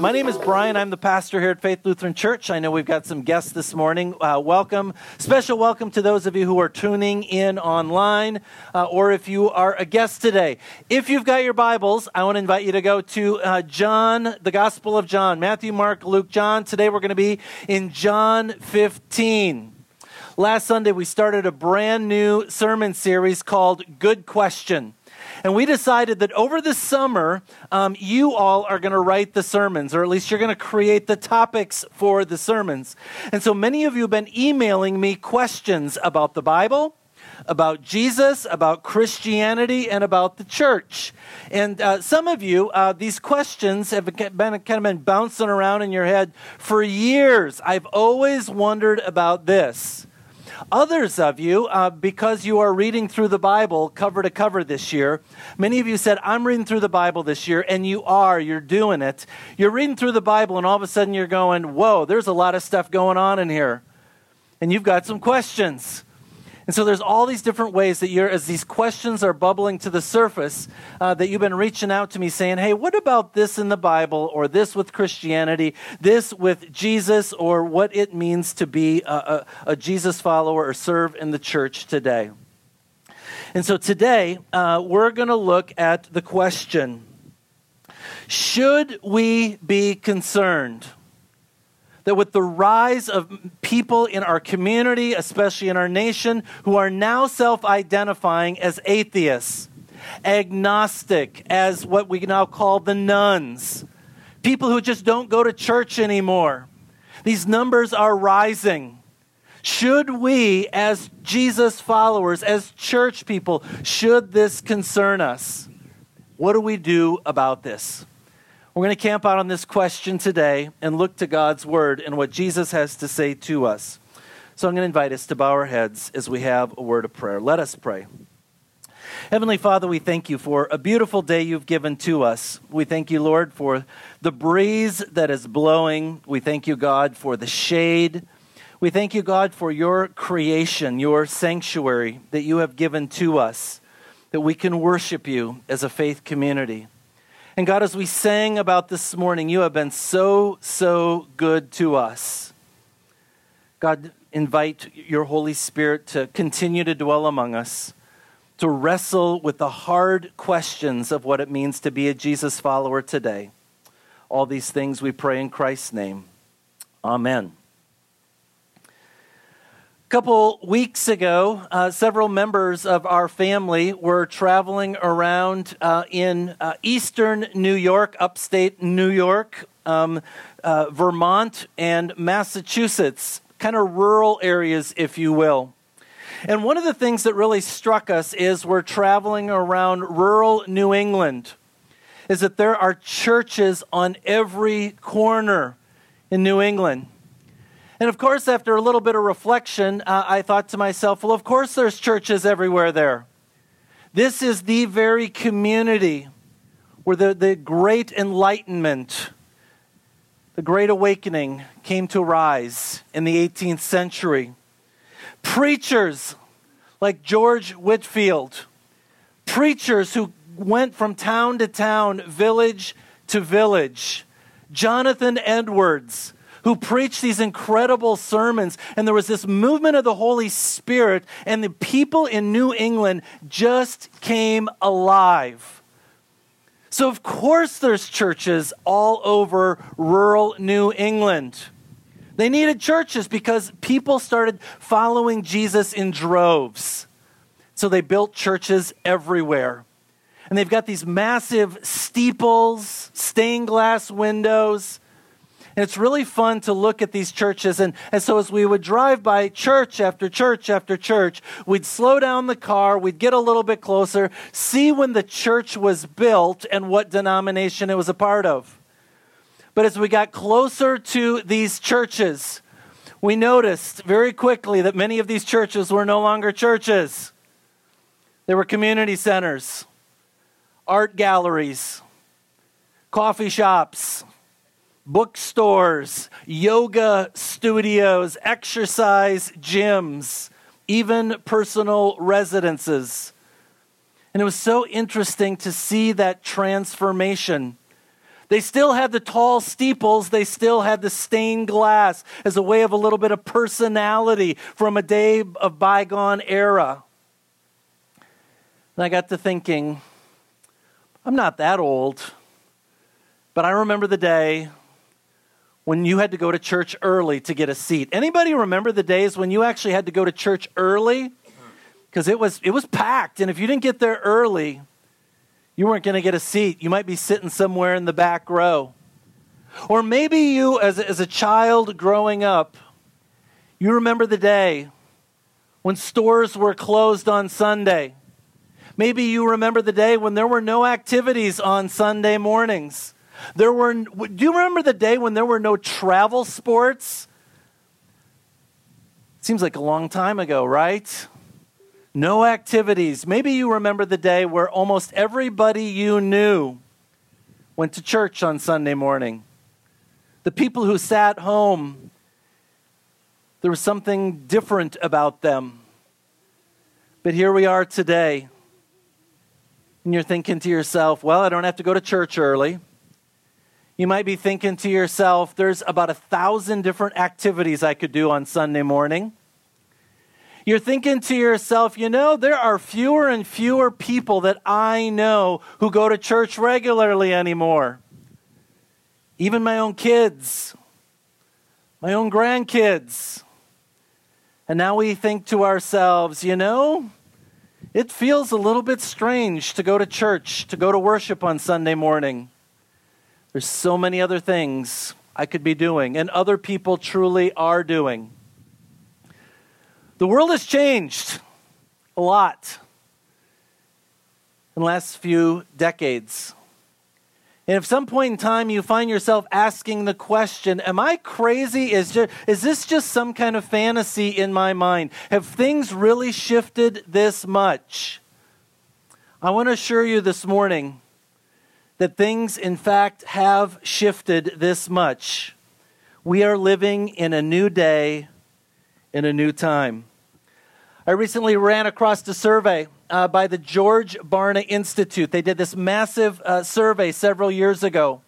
My name is Brian. I'm the pastor here at Faith Lutheran Church. I know we've got some guests this morning. Uh, welcome. Special welcome to those of you who are tuning in online uh, or if you are a guest today. If you've got your Bibles, I want to invite you to go to uh, John, the Gospel of John Matthew, Mark, Luke, John. Today we're going to be in John 15. Last Sunday, we started a brand new sermon series called Good Question. And we decided that over the summer, um, you all are going to write the sermons, or at least you're going to create the topics for the sermons. And so many of you have been emailing me questions about the Bible, about Jesus, about Christianity, and about the church. And uh, some of you, uh, these questions have been kind of been bouncing around in your head for years. I've always wondered about this. Others of you, uh, because you are reading through the Bible cover to cover this year, many of you said, I'm reading through the Bible this year, and you are, you're doing it. You're reading through the Bible, and all of a sudden you're going, Whoa, there's a lot of stuff going on in here. And you've got some questions. And so there's all these different ways that you're, as these questions are bubbling to the surface, uh, that you've been reaching out to me saying, hey, what about this in the Bible, or this with Christianity, this with Jesus, or what it means to be a, a, a Jesus follower or serve in the church today? And so today, uh, we're going to look at the question Should we be concerned? That with the rise of people in our community, especially in our nation, who are now self identifying as atheists, agnostic, as what we now call the nones, people who just don't go to church anymore, these numbers are rising. Should we, as Jesus followers, as church people, should this concern us? What do we do about this? We're going to camp out on this question today and look to God's word and what Jesus has to say to us. So I'm going to invite us to bow our heads as we have a word of prayer. Let us pray. Heavenly Father, we thank you for a beautiful day you've given to us. We thank you, Lord, for the breeze that is blowing. We thank you, God, for the shade. We thank you, God, for your creation, your sanctuary that you have given to us, that we can worship you as a faith community. And God, as we sang about this morning, you have been so, so good to us. God, invite your Holy Spirit to continue to dwell among us, to wrestle with the hard questions of what it means to be a Jesus follower today. All these things we pray in Christ's name. Amen couple weeks ago, uh, several members of our family were traveling around uh, in uh, eastern New York, upstate New York, um, uh, Vermont, and Massachusetts, kind of rural areas, if you will. And one of the things that really struck us is we're traveling around rural New England, is that there are churches on every corner in New England. And of course, after a little bit of reflection, uh, I thought to myself, well, of course, there's churches everywhere there. This is the very community where the, the great enlightenment, the great awakening came to rise in the 18th century. Preachers like George Whitefield, preachers who went from town to town, village to village. Jonathan Edwards, who preached these incredible sermons. And there was this movement of the Holy Spirit, and the people in New England just came alive. So, of course, there's churches all over rural New England. They needed churches because people started following Jesus in droves. So they built churches everywhere. And they've got these massive steeples, stained glass windows. And it's really fun to look at these churches. And, and so, as we would drive by church after church after church, we'd slow down the car, we'd get a little bit closer, see when the church was built and what denomination it was a part of. But as we got closer to these churches, we noticed very quickly that many of these churches were no longer churches. They were community centers, art galleries, coffee shops, bookstores, yoga studios, exercise gyms, even personal residences. And it was so interesting to see that transformation. They still had the tall steeples. They still had the stained glass as a way of a little bit of personality from a day of bygone era. And I got to thinking, I'm not that old, but I remember the day when you had to go to church early to get a seat. Anybody remember the days when you actually had to go to church early? Because it was it was packed, and if you didn't get there early, you weren't going to get a seat. You might be sitting somewhere in the back row. Or maybe you, as, as a child growing up, you remember the day when stores were closed on Sunday. Maybe you remember the day when there were no activities on Sunday mornings. There were do you remember the day when there were no travel sports? Seems like a long time ago, right? No activities. Maybe you remember the day where almost everybody you knew went to church on Sunday morning. The people who sat home, there was something different about them. But here we are today. And you're thinking to yourself, well, I don't have to go to church early. You might be thinking to yourself, there's about a thousand different activities I could do on Sunday morning. You're thinking to yourself, you know, there are fewer and fewer people that I know who go to church regularly anymore. Even my own kids, my own grandkids. And now we think to ourselves, you know, it feels a little bit strange to go to church, to go to worship on Sunday morning. There's so many other things I could be doing, and other people truly are doing. The world has changed a lot in the last few decades. And if some point in time you find yourself asking the question, Am I crazy? Is, just, is this just some kind of fantasy in my mind? Have things really shifted this much? I want to assure you this morning that things, in fact, have shifted this much. We are living in a new day, in a new time. I recently ran across a survey uh, by the George Barna Institute. They did this massive uh, survey several years ago.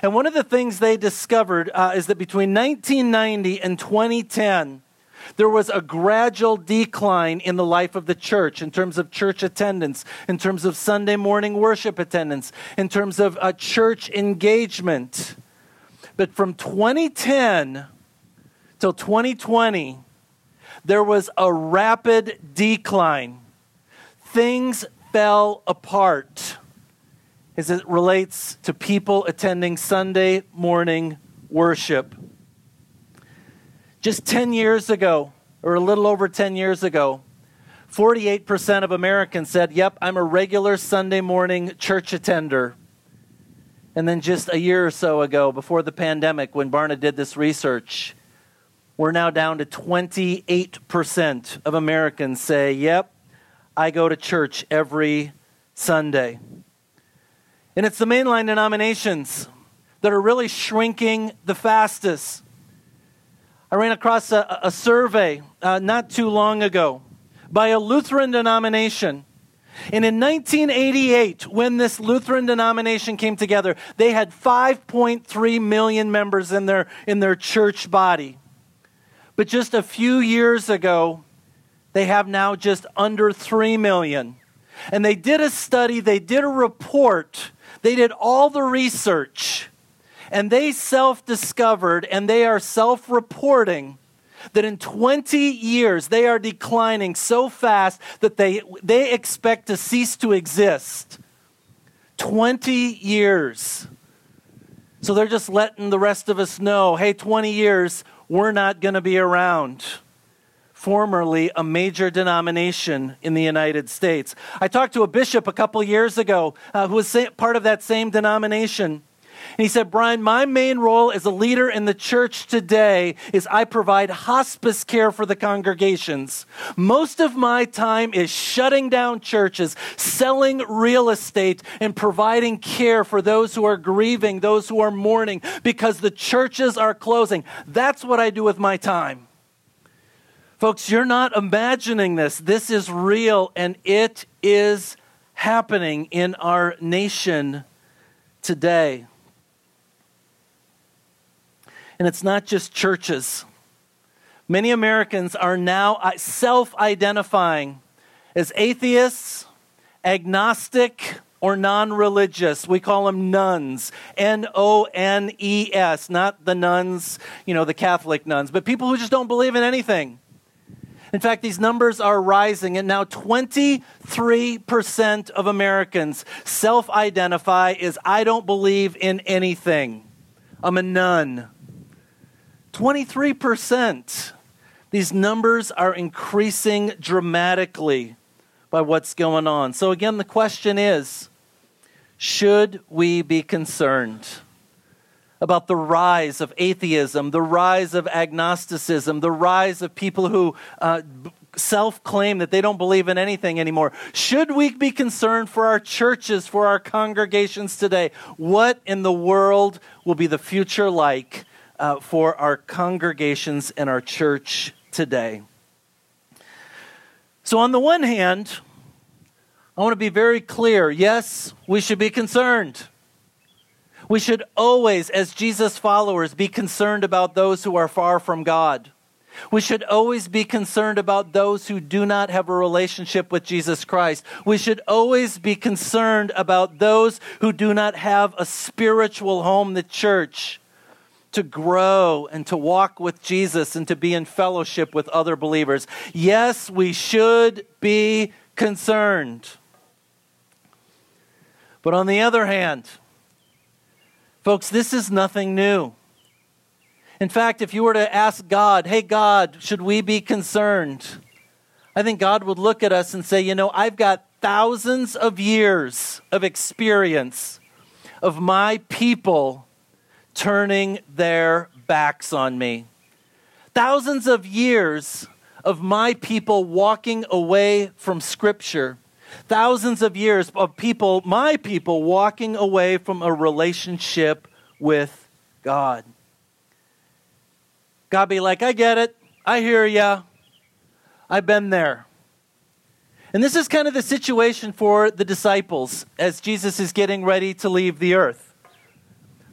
And one of the things they discovered uh, is that between 1990 and 2010, there was a gradual decline in the life of the church in terms of church attendance, in terms of Sunday morning worship attendance, in terms of uh, church engagement. But from 2010 till 2020, there was a rapid decline. Things fell apart as it relates to people attending Sunday morning worship. Just 10 years ago, or a little over 10 years ago, 48% of Americans said, Yep, I'm a regular Sunday morning church attender. And then just a year or so ago, before the pandemic, when Barna did this research, we're now down to 28% of Americans say, Yep, I go to church every Sunday. And it's the mainline denominations that are really shrinking the fastest. I ran across a, a survey uh, not too long ago by a Lutheran denomination. And in 1988, when this Lutheran denomination came together, they had 5.3 million members in their, in their church body. But just a few years ago, they have now just under 3 million. And they did a study, they did a report, they did all the research and they self discovered and they are self reporting that in 20 years they are declining so fast that they, they expect to cease to exist. 20 years. So they're just letting the rest of us know hey, 20 years, we're not going to be around. Formerly a major denomination in the United States. I talked to a bishop a couple years ago uh, who was part of that same denomination. And he said, Brian, my main role as a leader in the church today is I provide hospice care for the congregations. Most of my time is shutting down churches, selling real estate, and providing care for those who are grieving, those who are mourning, because the churches are closing. That's what I do with my time. Folks, you're not imagining this. This is real, and it is happening in our nation today. And it's not just churches. Many Americans are now uh, self identifying as atheists, agnostic, or non religious. We call them nones. N O N E S, not the nuns, you know, the Catholic nuns, but people who just don't believe in anything. In fact, these numbers are rising, and now 23% of Americans self identify as I don't believe in anything. I'm a none. 23%. These numbers are increasing dramatically by what's going on. So, again, the question is should we be concerned about the rise of atheism, the rise of agnosticism, the rise of people who uh, self claim that they don't believe in anything anymore? Should we be concerned for our churches, for our congregations today? What in the world will be the future like uh, for our congregations and our church today? So, on the one hand, I want to be very clear. Yes, we should be concerned. We should always, as Jesus followers, be concerned about those who are far from God. We should always be concerned about those who do not have a relationship with Jesus Christ. We should always be concerned about those who do not have a spiritual home, the church, to grow and to walk with Jesus and to be in fellowship with other believers. Yes, we should be concerned. But on the other hand, folks, this is nothing new. In fact, if you were to ask God, hey, God, should we be concerned? I think God would look at us and say, you know, I've got thousands of years of experience of my people turning their backs on me. Thousands of years of my people walking away from Scripture Thousands of years of people, my people, walking away from a relationship with God. God be like, I get it. I hear ya. I've been there. And this is kind of the situation for the disciples as Jesus is getting ready to leave the earth.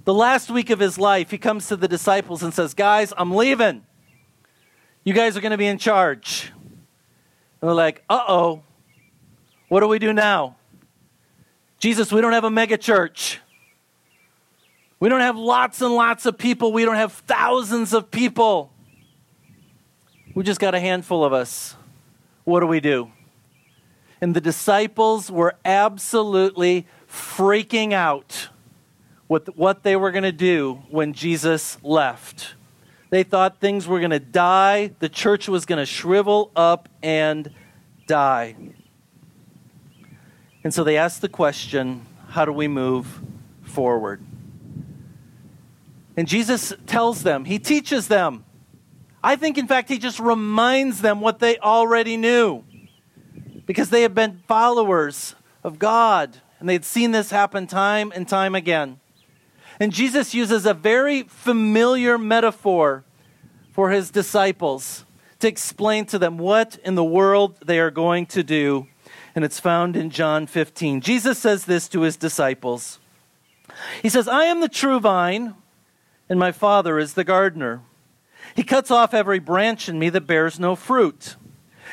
The last week of his life, he comes to the disciples and says, Guys, I'm leaving. You guys are going to be in charge. And they're like, Uh oh. What do we do now? Jesus, we don't have a mega church. We don't have lots and lots of people. We don't have thousands of people. We just got a handful of us. What do we do? And the disciples were absolutely freaking out with what they were going to do when Jesus left. They thought things were going to die, the church was going to shrivel up and die. And so they asked the question how do we move forward? And Jesus tells them, He teaches them. I think, in fact, He just reminds them what they already knew because they have been followers of God and they'd seen this happen time and time again. And Jesus uses a very familiar metaphor for his disciples to explain to them what in the world they are going to do and it's found in John 15. Jesus says this to his disciples He says, I am the true vine, and my Father is the gardener. He cuts off every branch in me that bears no fruit.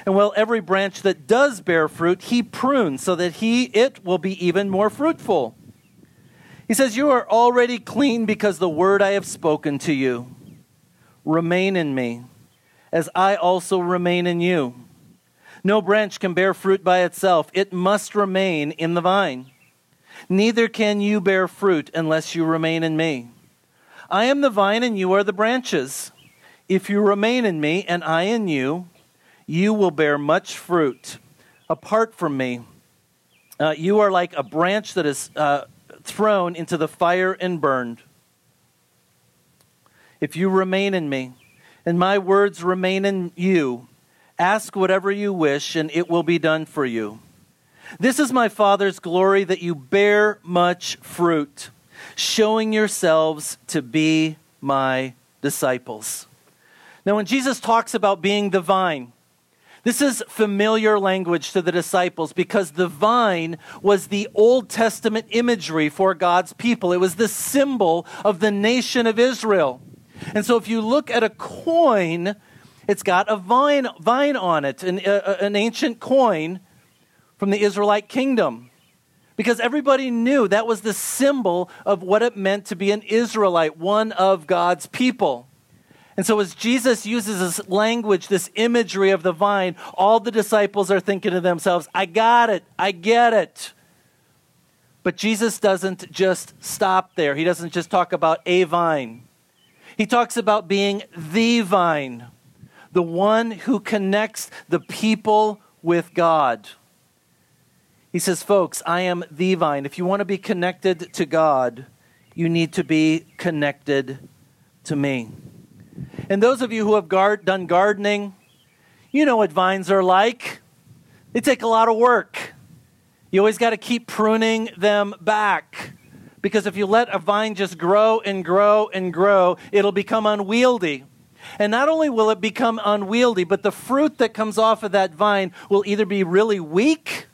And while every branch that does bear fruit, he prunes so that he it will be even more fruitful. He says, You are already clean because the word I have spoken to you. Remain in me, as I also remain in you. No branch can bear fruit by itself, it must remain in the vine. Neither can you bear fruit unless you remain in me. I am the vine, and you are the branches. If you remain in me, and I in you, you will bear much fruit. Apart from me, uh, you are like a branch that is uh, thrown into the fire and burned. If you remain in me, and my words remain in you, Ask whatever you wish, and it will be done for you. This is my Father's glory that you bear much fruit, showing yourselves to be my disciples. Now, when Jesus talks about being the vine, this is familiar language to the disciples because the vine was the Old Testament imagery for God's people. It was the symbol of the nation of Israel. And so if you look at a coin, it's got a vine, vine on it, an, uh, an ancient coin from the Israelite kingdom. Because everybody knew that was the symbol of what it meant to be an Israelite, one of God's people. And so, as Jesus uses this language, this imagery of the vine, all the disciples are thinking to themselves, I got it, I get it. But Jesus doesn't just stop there. He doesn't just talk about a vine, he talks about being the vine, the one who connects the people with God. He says, Folks, I am the vine. If you want to be connected to God, you need to be connected to me. And those of you who have done gardening, you know what vines are like. They take a lot of work. You always got to keep pruning them back. Because if you let a vine just grow and grow and grow, it'll become unwieldy. And not only will it become unwieldy, but the fruit that comes off of that vine will either be really weak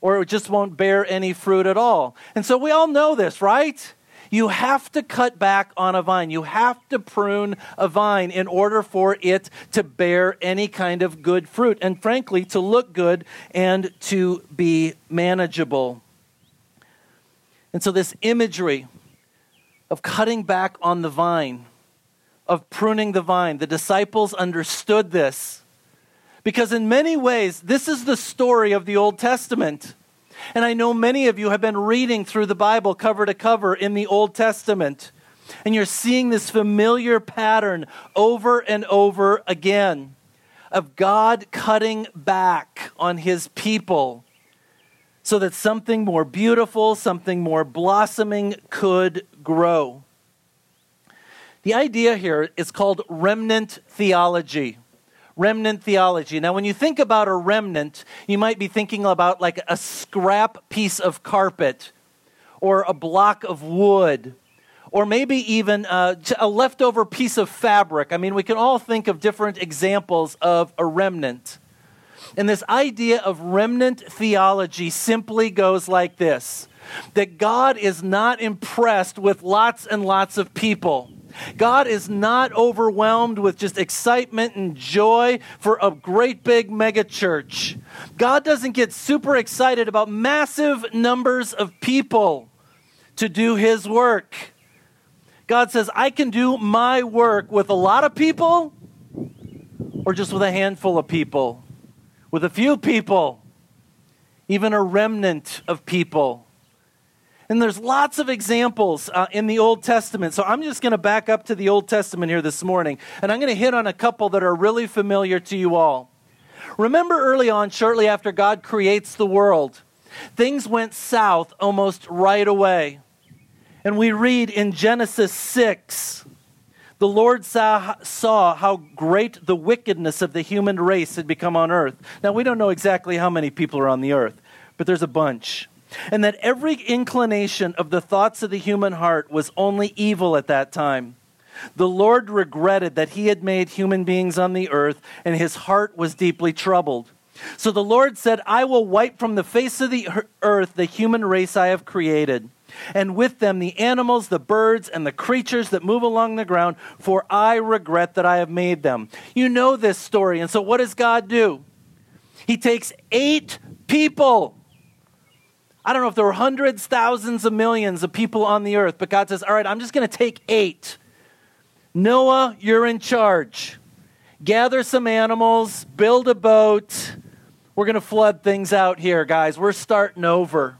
or it just won't bear any fruit at all. And so we all know this, right? You have to cut back on a vine. You have to prune a vine in order for it to bear any kind of good fruit. And frankly, to look good and to be manageable. And so, this imagery of cutting back on the vine, of pruning the vine, the disciples understood this. Because in many ways, this is the story of the Old Testament. And I know many of you have been reading through the Bible cover to cover in the Old Testament. And you're seeing this familiar pattern over and over again of God cutting back on his people so that something more beautiful, something more blossoming could grow. The idea here is called remnant theology remnant theology. Now, when you think about a remnant, you might be thinking about like a scrap piece of carpet or a block of wood or maybe even uh, a leftover piece of fabric. I mean, we can all think of different examples of a remnant. And this idea of remnant theology simply goes like this that God is not impressed with lots and lots of people. God is not overwhelmed with just excitement and joy for a great big mega church. God doesn't get super excited about massive numbers of people to do his work. God says, I can do my work with a lot of people or just with a handful of people, with a few people, even a remnant of people. And there's lots of examples uh, in the Old Testament. So I'm just going to back up to the Old Testament here this morning, and I'm going to hit on a couple that are really familiar to you all. Remember early on, shortly after God creates the world, things went south almost right away. And we read in Genesis 6 the Lord saw, saw, how great the wickedness of the human race had become on earth. Now, we don't know exactly how many people are on the earth, but there's a bunch and that every inclination of the thoughts of the human heart was only evil at that time. The Lord regretted that he had made human beings on the earth, and his heart was deeply troubled. So the Lord said, I will wipe from the face of the earth the human race I have created, and with them the animals, the birds, and the creatures that move along the ground, for I regret that I have made them. You know this story. And so what does God do? He takes eight people I don't know if there were hundreds, thousands of millions of people on the earth, but God says, All right, I'm just going to take eight. Noah, you're in charge. Gather some animals, build a boat. We're going to flood things out here, guys. We're starting over.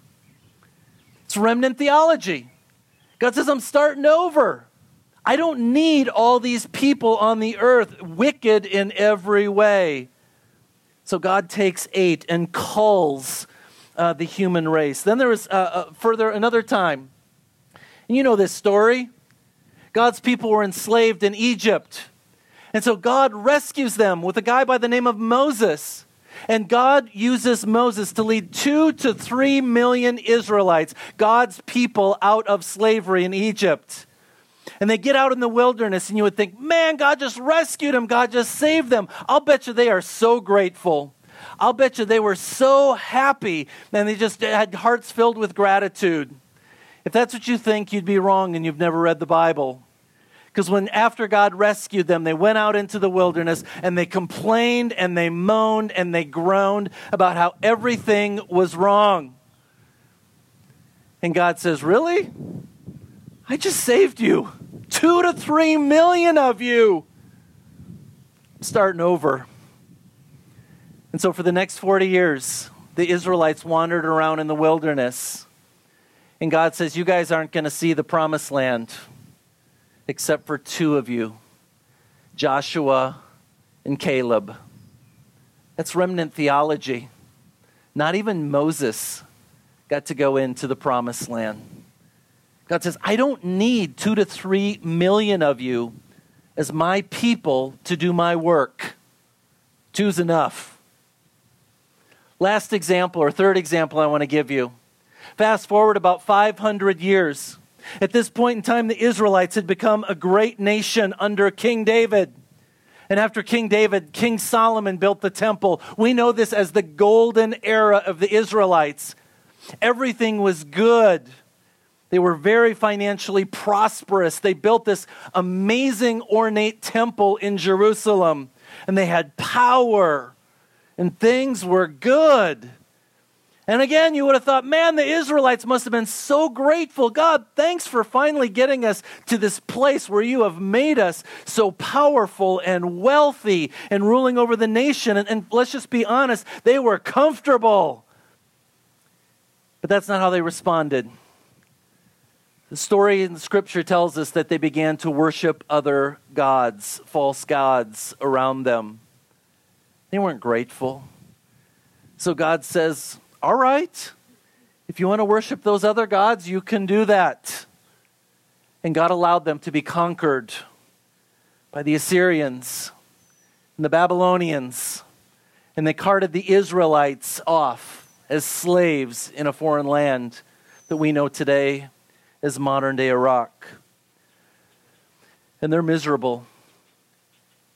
It's remnant theology. God says, I'm starting over. I don't need all these people on the earth, wicked in every way. So God takes eight and culls uh, the human race. Then there was uh, uh, further another time. And you know this story. God's people were enslaved in Egypt. And so God rescues them with a guy by the name of Moses. And God uses Moses to lead two to three million Israelites, God's people, out of slavery in Egypt. And they get out in the wilderness, and you would think, man, God just rescued them. God just saved them. I'll bet you they are so grateful. I'll bet you they were so happy and they just had hearts filled with gratitude. If that's what you think, you'd be wrong and you've never read the Bible. Because when after God rescued them, they went out into the wilderness and they complained and they moaned and they groaned about how everything was wrong. And God says, Really? I just saved you. Two to three million of you. starting over. And so for the next 40 years, the Israelites wandered around in the wilderness. And God says, You guys aren't going to see the promised land except for two of you Joshua and Caleb. That's remnant theology. Not even Moses got to go into the promised land. God says, I don't need two to three million of you as my people to do my work. Two's enough. Last example, or third example, I want to give you. Fast forward about 500 years. At this point in time, the Israelites had become a great nation under King David. And after King David, King Solomon built the temple. We know this as the golden era of the Israelites. Everything was good. They were very financially prosperous. They built this amazing ornate temple in Jerusalem, and they had power, and things were good. And again, you would have thought, man, the Israelites must have been so grateful. God, thanks for finally getting us to this place where you have made us so powerful and wealthy and ruling over the nation. And, and let's just be honest, they were comfortable. But that's not how they responded. The story in the scripture tells us that they began to worship other gods, false gods around them. They weren't grateful. So God says, All right, if you want to worship those other gods, you can do that. And God allowed them to be conquered by the Assyrians and the Babylonians. And they carted the Israelites off as slaves in a foreign land that we know today as modern day Iraq. And they're miserable.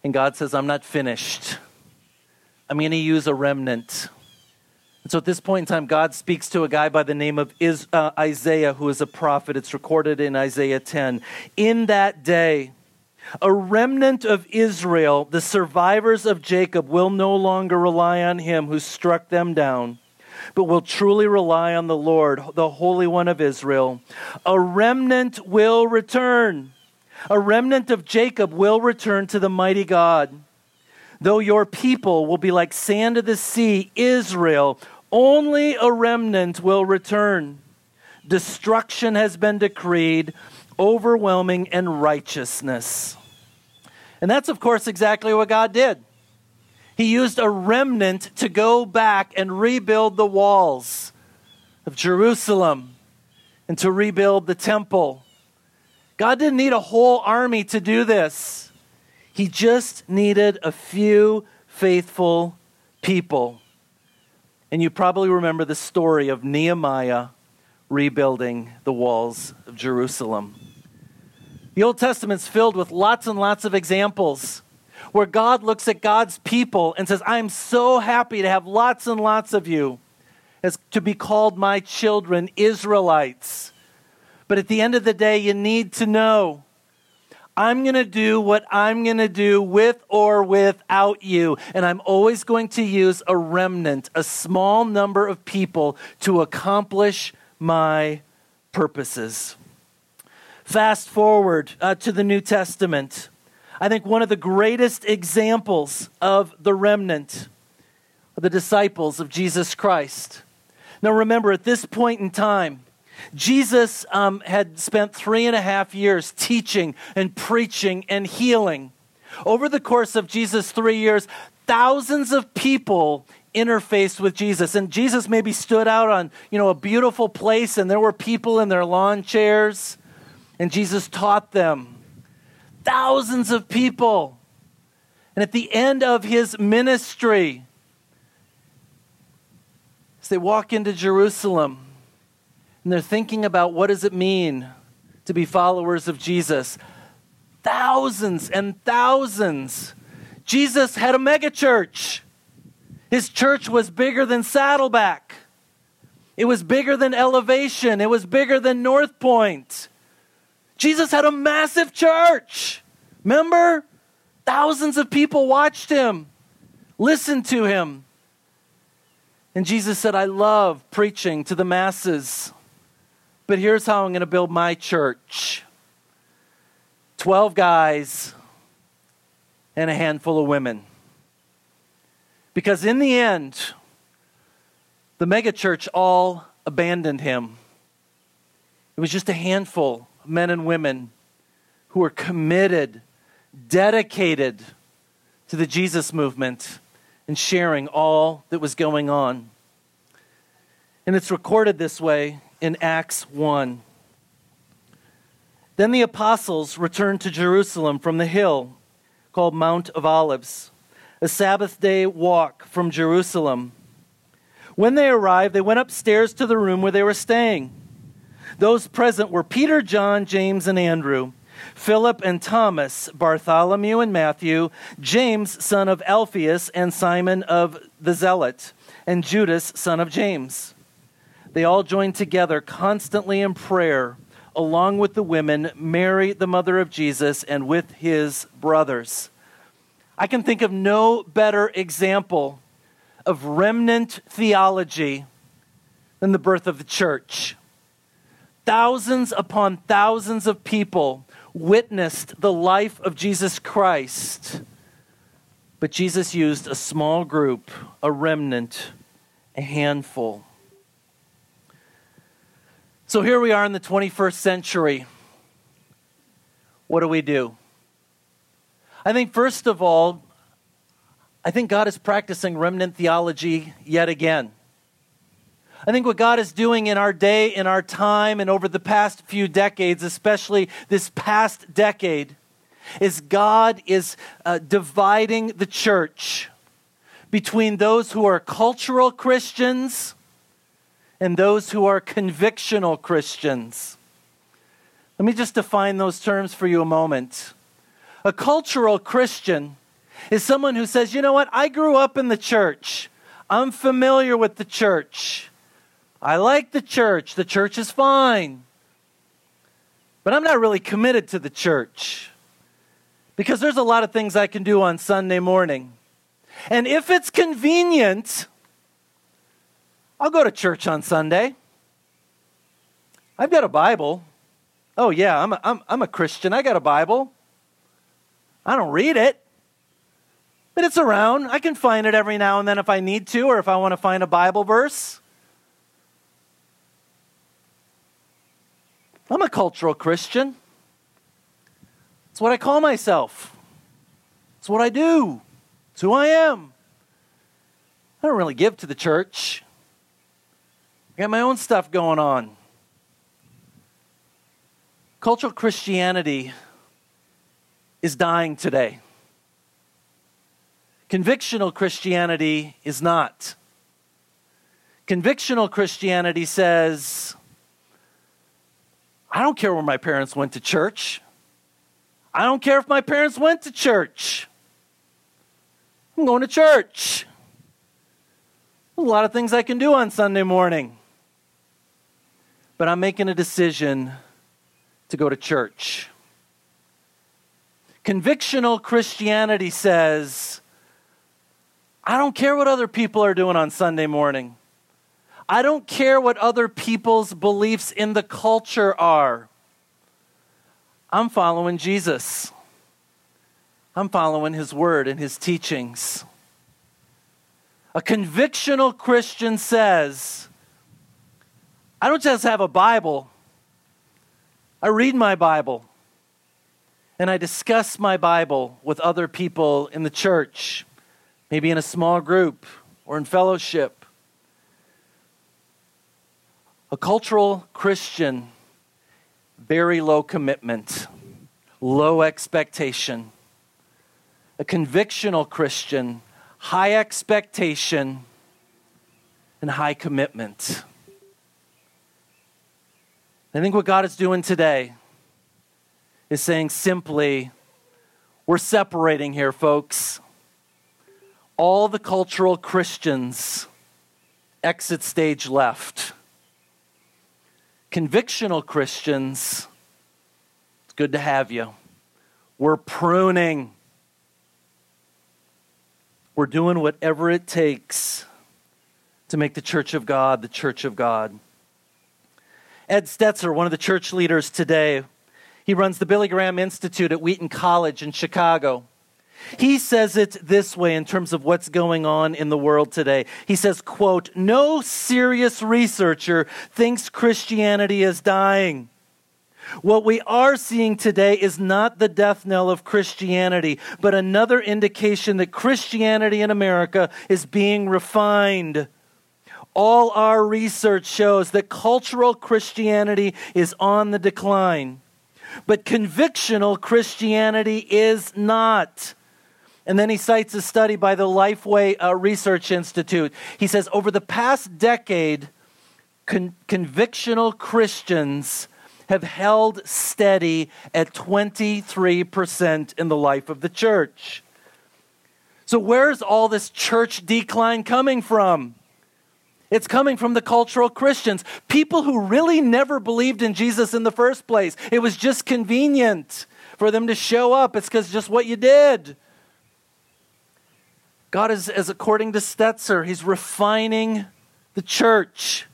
And God says, I'm not finished. I'm going to use a remnant. And so at this point in time, God speaks to a guy by the name of uh, Isaiah, who is a prophet. It's recorded in Isaiah 10. In that day, a remnant of Israel, the survivors of Jacob, will no longer rely on him who struck them down but will truly rely on the Lord, the Holy One of Israel. A remnant will return. A remnant of Jacob will return to the mighty God. Though your people will be like sand of the sea, Israel, only a remnant will return. Destruction has been decreed, overwhelming and righteousness. And that's, of course, exactly what God did. He used a remnant to go back and rebuild the walls of Jerusalem and to rebuild the temple. God didn't need a whole army to do this, He just needed a few faithful people. And you probably remember the story of Nehemiah rebuilding the walls of Jerusalem. The Old Testament's filled with lots and lots of examples where God looks at God's people and says, I'm so happy to have lots and lots of you as to be called my children, Israelites. But at the end of the day, you need to know I'm going to do what I'm going to do with or without you. And I'm always going to use a remnant, a small number of people to accomplish my purposes. Fast forward uh, to the New Testament. I think one of the greatest examples of the remnant, are the disciples of Jesus Christ. Now, remember, at this point in time, Jesus um, had spent three and a half years teaching and preaching and healing. Over the course of Jesus' three years, thousands of people interfaced with Jesus. And Jesus maybe stood out on, you know, a beautiful place and there were people in their lawn chairs and Jesus taught them thousands of people. And at the end of his ministry, as they walk into Jerusalem and they're thinking about what does it mean to be followers of Jesus, thousands and thousands. Jesus had a megachurch. His church was bigger than Saddleback. It was bigger than Elevation. It was bigger than North Point. Jesus had a massive church. Remember? Thousands of people watched him, listened to him. And Jesus said, I love preaching to the masses, but here's how I'm going to build my church 12 guys and a handful of women. Because in the end, the megachurch all abandoned him. It was just a handful of men and women who were committed, dedicated to the Jesus movement and sharing all that was going on. And it's recorded this way in Acts 1. Then the apostles returned to Jerusalem from the hill called Mount of Olives, a Sabbath day walk from Jerusalem. When they arrived, they went upstairs to the room where they were staying. Those present were Peter, John, James, and Andrew, Philip and Thomas, Bartholomew and Matthew, James, son of Alphaeus, and Simon of the Zealot, and Judas, son of James. They all joined together constantly in prayer, along with the women, Mary, the mother of Jesus, and with his brothers. I can think of no better example of remnant theology than the birth of the church. Thousands upon thousands of people witnessed the life of Jesus Christ, but Jesus used a small group, a remnant, a handful. So here we are in the 21st century. What do we do? I think, first of all, I think God is practicing remnant theology yet again. I think what God is doing in our day, in our time, and over the past few decades, especially this past decade, is God is uh, dividing the church between those who are cultural Christians and those who are convictional Christians. Let me just define those terms for you a moment. A cultural Christian is someone who says, you know what, I grew up in the church. I'm familiar with the church. I like the church. The church is fine. But I'm not really committed to the church because there's a lot of things I can do on Sunday morning. And if it's convenient, I'll go to church on Sunday. I've got a Bible. Oh, yeah, I'm a, I'm, I'm a Christian. I got a Bible. I don't read it. But it's around. I can find it every now and then if I need to, or if I want to find a Bible verse. I'm a cultural Christian. It's what I call myself. It's what I do. It's who I am. I don't really give to the church. I got my own stuff going on. Cultural Christianity is dying today. Convictional Christianity is not. Convictional Christianity says, I don't care where my parents went to church. I don't care if my parents went to church. I'm going to church. A lot of things I can do on Sunday morning. But I'm making a decision to go to church. Convictional Christianity says, I don't care what other people are doing on Sunday morning. I don't care what other people's beliefs in the culture are. I'm following Jesus. I'm following his word and his teachings. A convictional Christian says, I don't just have a Bible, I read my Bible and I discuss my Bible with other people in the church maybe in a small group or in fellowship. A cultural Christian, very low commitment, low expectation. A convictional Christian, high expectation and high commitment. I think what God is doing today is saying simply, we're separating here, folks all the cultural Christians exit stage left. Convictional Christians It's good to have you. We're pruning. We're doing whatever it takes to make the church of God the church of God. Ed Stetzer, one of the church leaders today, he runs the Billy Graham Institute at Wheaton College in Chicago. He says it this way in terms of what's going on in the world today. He says, quote, no serious researcher thinks Christianity is dying. What we are seeing today is not the death knell of Christianity, but another indication that Christianity in America is being refined. All our research shows that cultural Christianity is on the decline, but convictional Christianity is not. And then he cites a study by the Lifeway uh, Research Institute. He says over the past decade, con- convictional Christians have held steady at 23% in the life of the church. So, where's all this church decline coming from? It's coming from the cultural Christians, people who really never believed in Jesus in the first place. It was just convenient for them to show up. It's because just what you did. God is, as according to Stetzer, He's refining the church.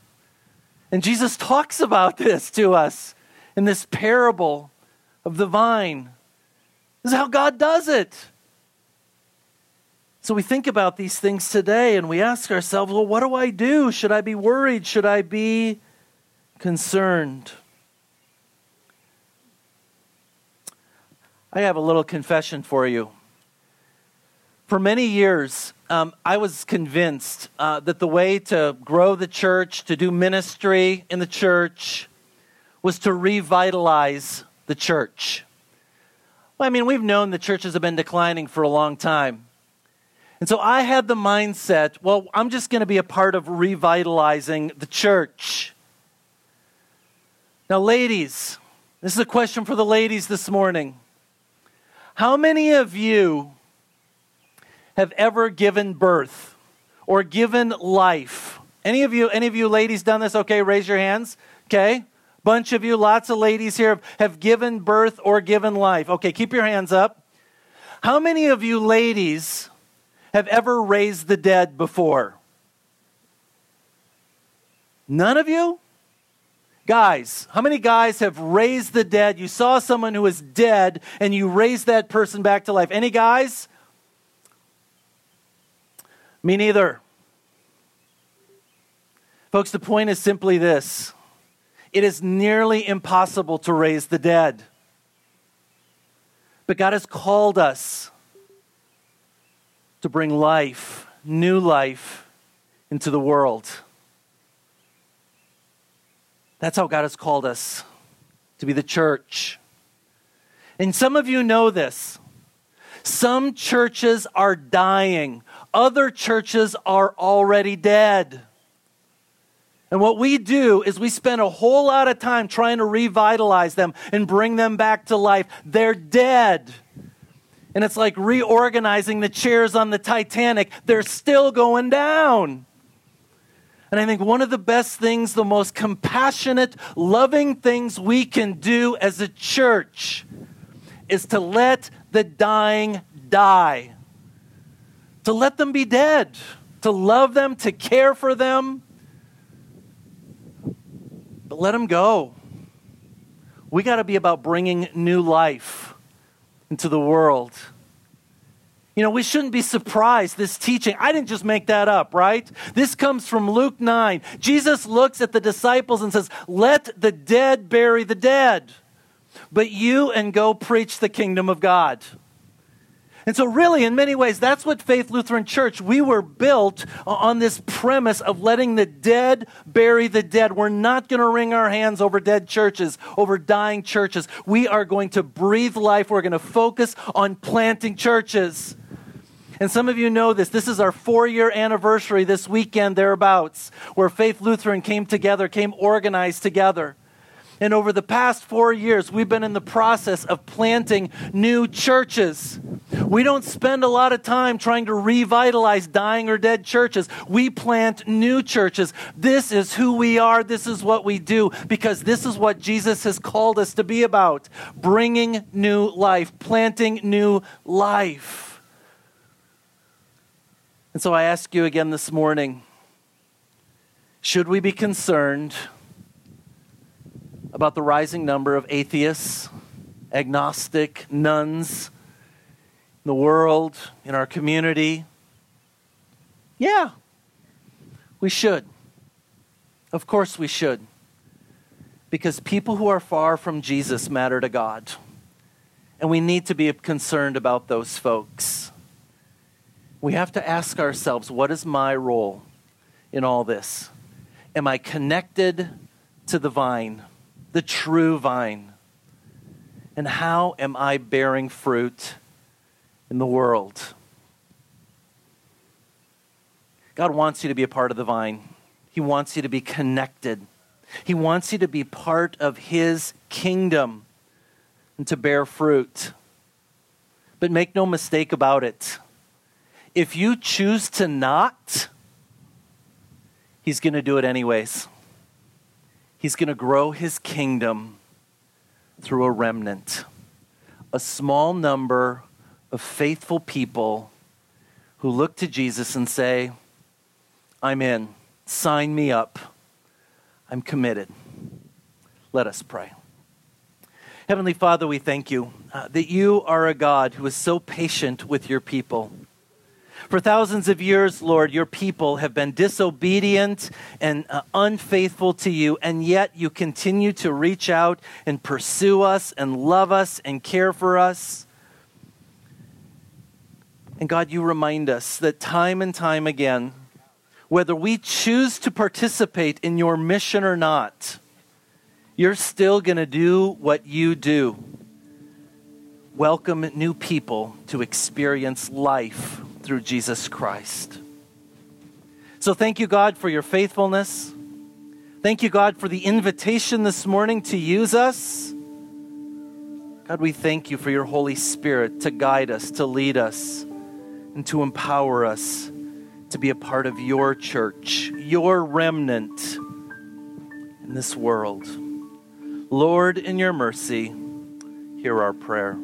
And Jesus talks about this to us in this parable of the vine. This is how God does it. So we think about these things today and we ask ourselves, well, what do I do? Should I be worried? Should I be concerned? I have a little confession for you. For many years, um, I was convinced uh, that the way to grow the church, to do ministry in the church, was to revitalize the church. Well, I mean, we've known the churches have been declining for a long time. And so I had the mindset well, I'm just going to be a part of revitalizing the church. Now, ladies, this is a question for the ladies this morning. How many of you have ever given birth or given life? Any of you, any of you ladies done this? Okay, raise your hands. Okay. Bunch of you, lots of ladies here have, given birth or given life. Okay, keep your hands up. How many of you ladies have ever raised the dead before? None of you? Guys, how many guys have raised the dead? You saw someone who was dead and you raised that person back to life. Any guys? Me neither. Folks, the point is simply this it is nearly impossible to raise the dead. But God has called us to bring life, new life, into the world. That's how God has called us to be the church. And some of you know this. Some churches are dying, other churches are already dead. And what we do is we spend a whole lot of time trying to revitalize them and bring them back to life. They're dead. And it's like reorganizing the chairs on the Titanic. They're still going down. And I think one of the best things, the most compassionate, loving things we can do as a church is to let the dying die, to let them be dead, to love them, to care for them but let them go. We got to be about bringing new life into the world. You know, we shouldn't be surprised. This teaching, I didn't just make that up, right? This comes from Luke 9. Jesus looks at the disciples and says, Let the dead bury the dead, but you and go preach the kingdom of God. And so, really, in many ways, that's what Faith Lutheran Church, we were built on this premise of letting the dead bury the dead. We're not going to wring our hands over dead churches, over dying churches. We are going to breathe life. We're going to focus on planting churches. And some of you know this. This is our four year anniversary this weekend, thereabouts, where Faith Lutheran came together, came organized together. And over the past four years, we've been in the process of planting new churches. We don't spend a lot of time trying to revitalize dying or dead churches. We plant new churches. This is who we are. This is what we do because this is what Jesus has called us to be about bringing new life, planting new life. And so I ask you again this morning should we be concerned? About the rising number of atheists, agnostic, nones in the world, in our community? Yeah, we should. Of course, we should. Because people who are far from Jesus matter to God. And we need to be concerned about those folks. We have to ask ourselves what is my role in all this? Am I connected to the vine? The true vine? And how am I bearing fruit in the world? God wants you to be a part of the vine. He wants you to be connected. He wants you to be part of His kingdom and to bear fruit. But make no mistake about it. If you choose to not, He's going to do it anyways. He's going to grow his kingdom through a remnant, a small number of faithful people who look to Jesus and say, I'm in. Sign me up. I'm committed. Let us pray. Heavenly Father, we thank you uh, that you are a God who is so patient with your people. For thousands of years, Lord, your people have been disobedient and uh, unfaithful to you, and yet you continue to reach out and pursue us and love us and care for us. And God, you remind us that time and time again, whether we choose to participate in your mission or not, you're still going to do what you do welcome new people to experience life through Jesus Christ. So thank you, God, for your faithfulness. Thank you, God, for the invitation this morning to use us. God, we thank you for your Holy Spirit to guide us, to lead us, and to empower us to be a part of your church, your remnant in this world. Lord, in your mercy, hear our prayer.